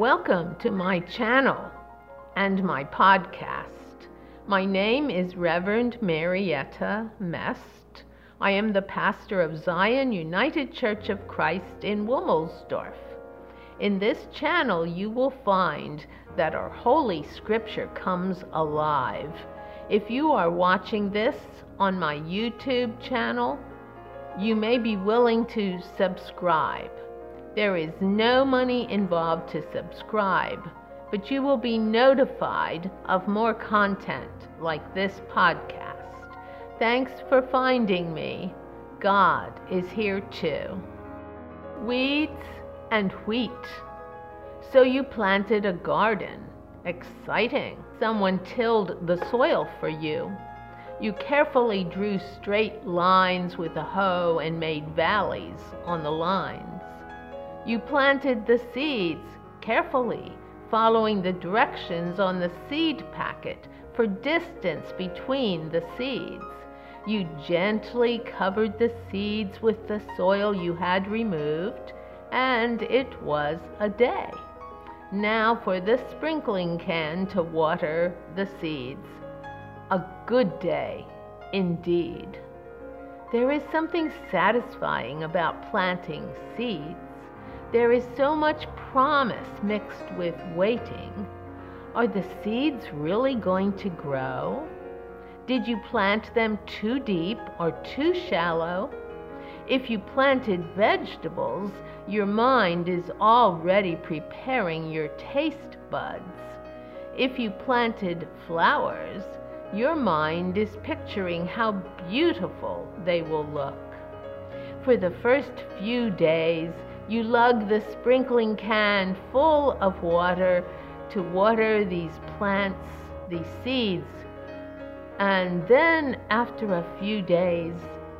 Welcome to my channel and my podcast. My name is Reverend Marietta Mest. I am the pastor of Zion United Church of Christ in Womelsdorf. In this channel, you will find that our Holy Scripture comes alive. If you are watching this on my YouTube channel, you may be willing to subscribe. There is no money involved to subscribe, but you will be notified of more content like this podcast. Thanks for finding me. God is here too. Weeds and wheat. So you planted a garden. Exciting. Someone tilled the soil for you. You carefully drew straight lines with a hoe and made valleys on the lines. You planted the seeds carefully, following the directions on the seed packet for distance between the seeds. You gently covered the seeds with the soil you had removed, and it was a day. Now for the sprinkling can to water the seeds. A good day, indeed. There is something satisfying about planting seeds. There is so much promise mixed with waiting. Are the seeds really going to grow? Did you plant them too deep or too shallow? If you planted vegetables, your mind is already preparing your taste buds. If you planted flowers, your mind is picturing how beautiful they will look. For the first few days, you lug the sprinkling can full of water to water these plants, these seeds. And then after a few days,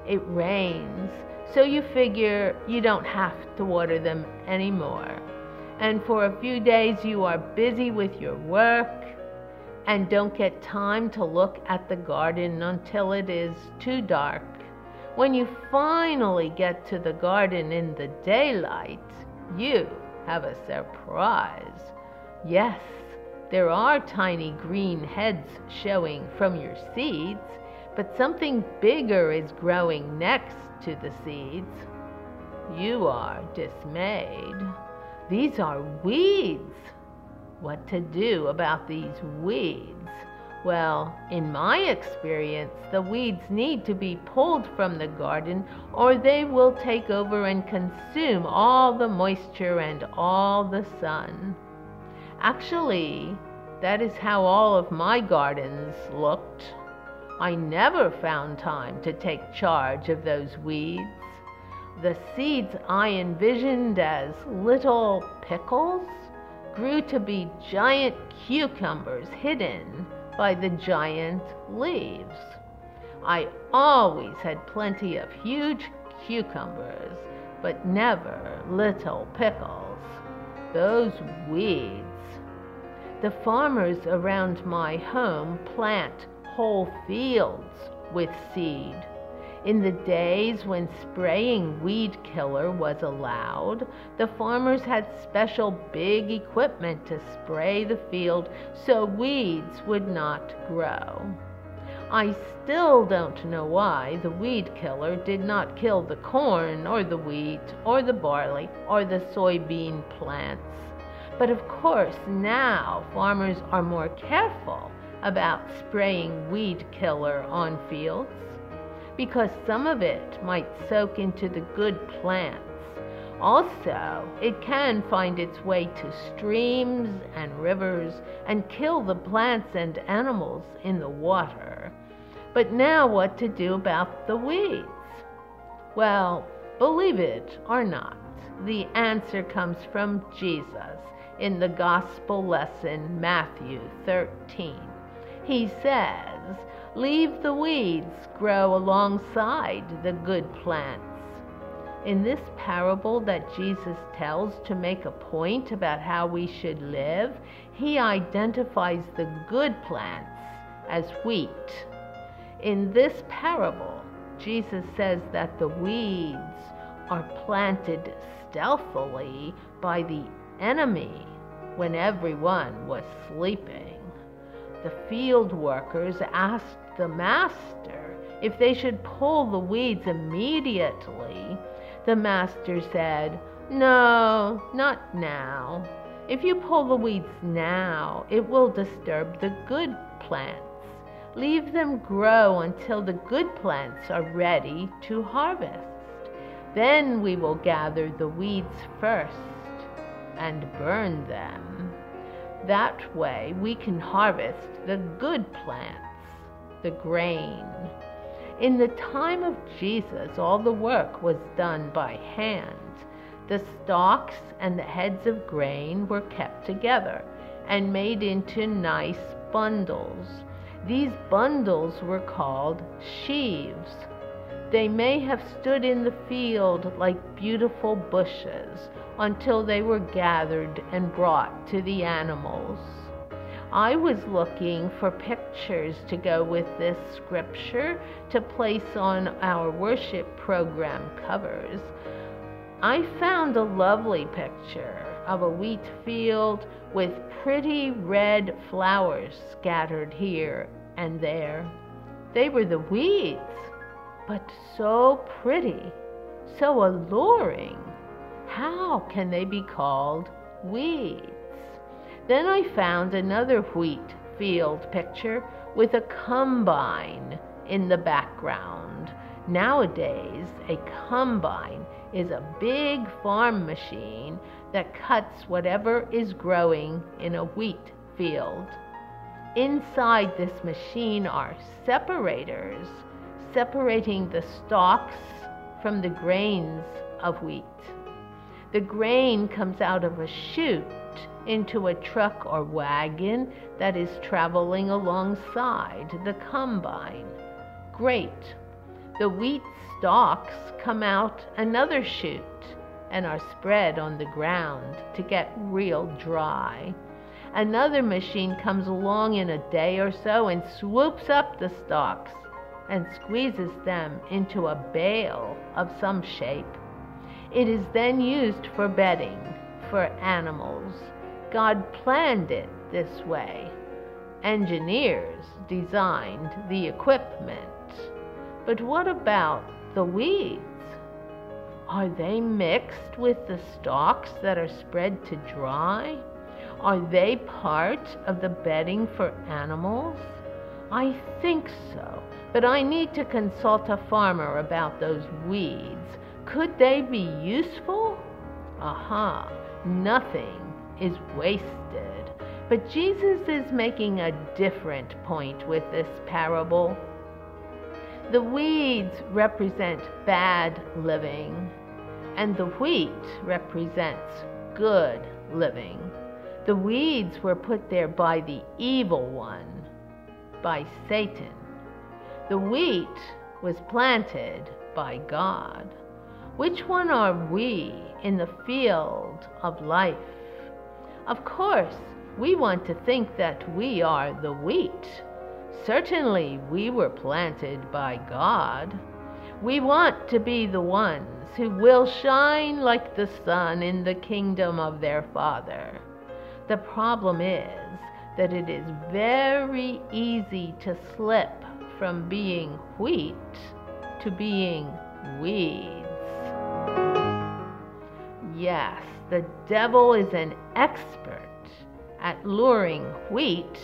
it rains. So you figure you don't have to water them anymore. And for a few days, you are busy with your work and don't get time to look at the garden until it is too dark when you finally get to the garden in the daylight, you have a surprise. Yes, there are tiny green heads showing from your seeds, but something bigger is growing next to the seeds. You are dismayed. These are weeds. What to do about these weeds? Well, in my experience, the weeds need to be pulled from the garden or they will take over and consume all the moisture and all the sun. Actually, that is how all of my gardens looked. I never found time to take charge of those weeds. The seeds I envisioned as little pickles grew to be giant cucumbers hidden by the giant leaves. I always had plenty of huge cucumbers, but never little pickles. Those weeds. The farmers around my home plant whole fields with seed. In the days when spraying weed killer was allowed, the farmers had special big equipment to spray the field so weeds would not grow. I still don't know why the weed killer did not kill the corn or the wheat or the barley or the soybean plants. But of course, now farmers are more careful about spraying weed killer on fields because some of it might soak into the good plants. Also, it can find its way to streams and rivers and kill the plants and animals in the water. But now, what to do about the weeds? Well, believe it or not, the answer comes from Jesus in the Gospel lesson, Matthew 13. He Leave the weeds grow alongside the good plants. In this parable that Jesus tells to make a point about how we should live, he identifies the good plants as wheat. In this parable, Jesus says that the weeds are planted stealthily by the enemy, when everyone was sleeping. The field workers asked the master if they should pull the weeds immediately. The master said, No, not now. If you pull the weeds now, it will disturb the good plants. Leave them grow until the good plants are ready to harvest. Then we will gather the weeds first and burn them. That way we can harvest the good plants, the grain. In the time of Jesus, all the work was done by hand. The stalks and the heads of grain were kept together and made into nice bundles. These bundles were called sheaves. They may have stood in the field like beautiful bushes until they were gathered and brought to the animals. I was looking for pictures to go with this scripture to place on our worship program covers. I found a lovely picture of a wheat field with pretty red flowers scattered here and there. They were the weeds, but so pretty, so alluring. How can they be called weeds? Then I found another wheat field picture with a combine in the background. Nowadays, a combine is a big farm machine that cuts whatever is growing in a wheat field. Inside this machine are separators separating the stalks from the grains of wheat. The grain comes out of a chute into a truck or wagon that is traveling alongside the combine. Great. The wheat stalks come out another chute and are spread on the ground to get real dry. Another machine comes along in a day or so and swoops up the stalks and squeezes them into a bale of some shape. It is then used for bedding for animals. God planned it this way. Engineers designed the equipment. But what about the weeds? Are they mixed with the stalks that are spread to dry? Are they part of the bedding for animals? I think so, but I need to consult a farmer about those weeds. Could they be useful? Aha, nothing is wasted. But Jesus is making a different point with this parable. The weeds represent bad living, and the wheat represents good living. The weeds were put there by the evil one, by Satan. The wheat was planted by God. Which one are we in the field of life? Of course, we want to think that we are the wheat. Certainly, we were planted by God. We want to be the ones who will shine like the sun in the kingdom of their Father. The problem is that it is very easy to slip from being wheat to being weeds. Yes, the devil is an expert at luring wheat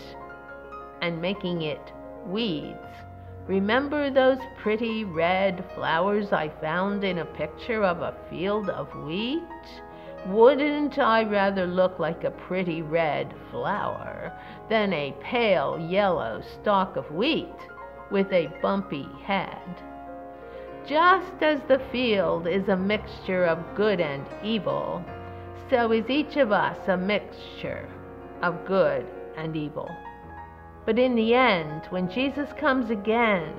and making it weeds. Remember those pretty red flowers I found in a picture of a field of wheat? Wouldn't I rather look like a pretty red flower than a pale yellow stalk of wheat with a bumpy head? Just as the field is a mixture of good and evil, so is each of us a mixture of good and evil. But in the end, when Jesus comes again,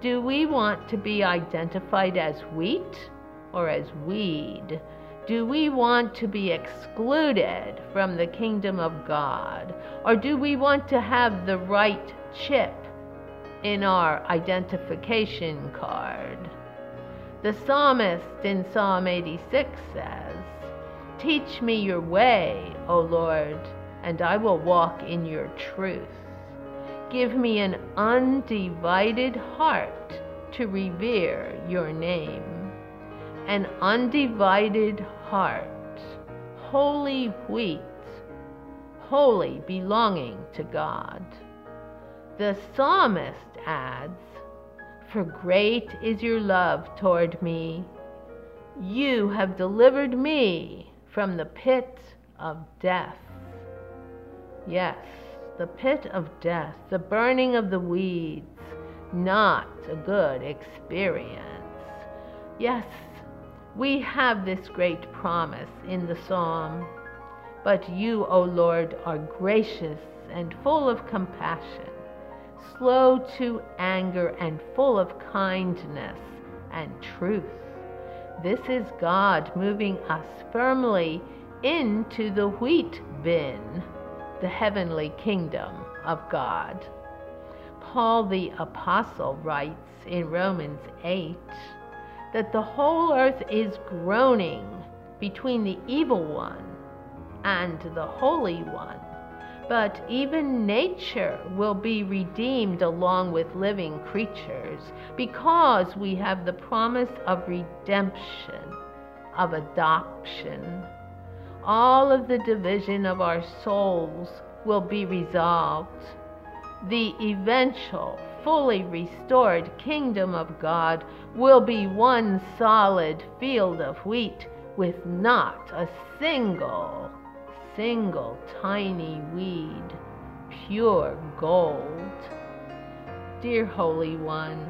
do we want to be identified as wheat or as weed? Do we want to be excluded from the kingdom of God? Or do we want to have the right chip in our identification card? The psalmist in Psalm 86 says, Teach me your way, O Lord, and I will walk in your truth. Give me an undivided heart to revere your name. An undivided heart, holy wheat, wholly belonging to God. The psalmist adds, For great is your love toward me. You have delivered me from the pit of death. Yes, the pit of death, the burning of the weeds, not a good experience. Yes, we have this great promise in the psalm. But you, O Lord, are gracious and full of compassion, slow to anger and full of kindness and truth. This is God moving us firmly into the wheat bin, the heavenly kingdom of God. Paul the Apostle writes in Romans 8 that the whole earth is groaning between the evil one and the Holy One. But even nature will be redeemed along with living creatures because we have the promise of redemption, of adoption. All of the division of our souls will be resolved the eventual, fully restored kingdom of God will be one solid field of wheat with not a single, single tiny weed, pure gold. Dear Holy One,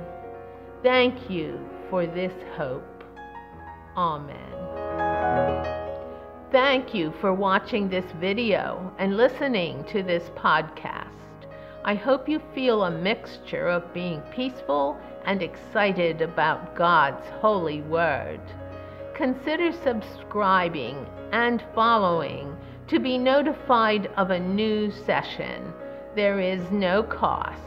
thank you for this hope. Amen. Thank you for watching this video and listening to this podcast. I hope you feel a mixture of being peaceful and excited about God's holy word. Consider subscribing and following to be notified of a new session. There is no cost.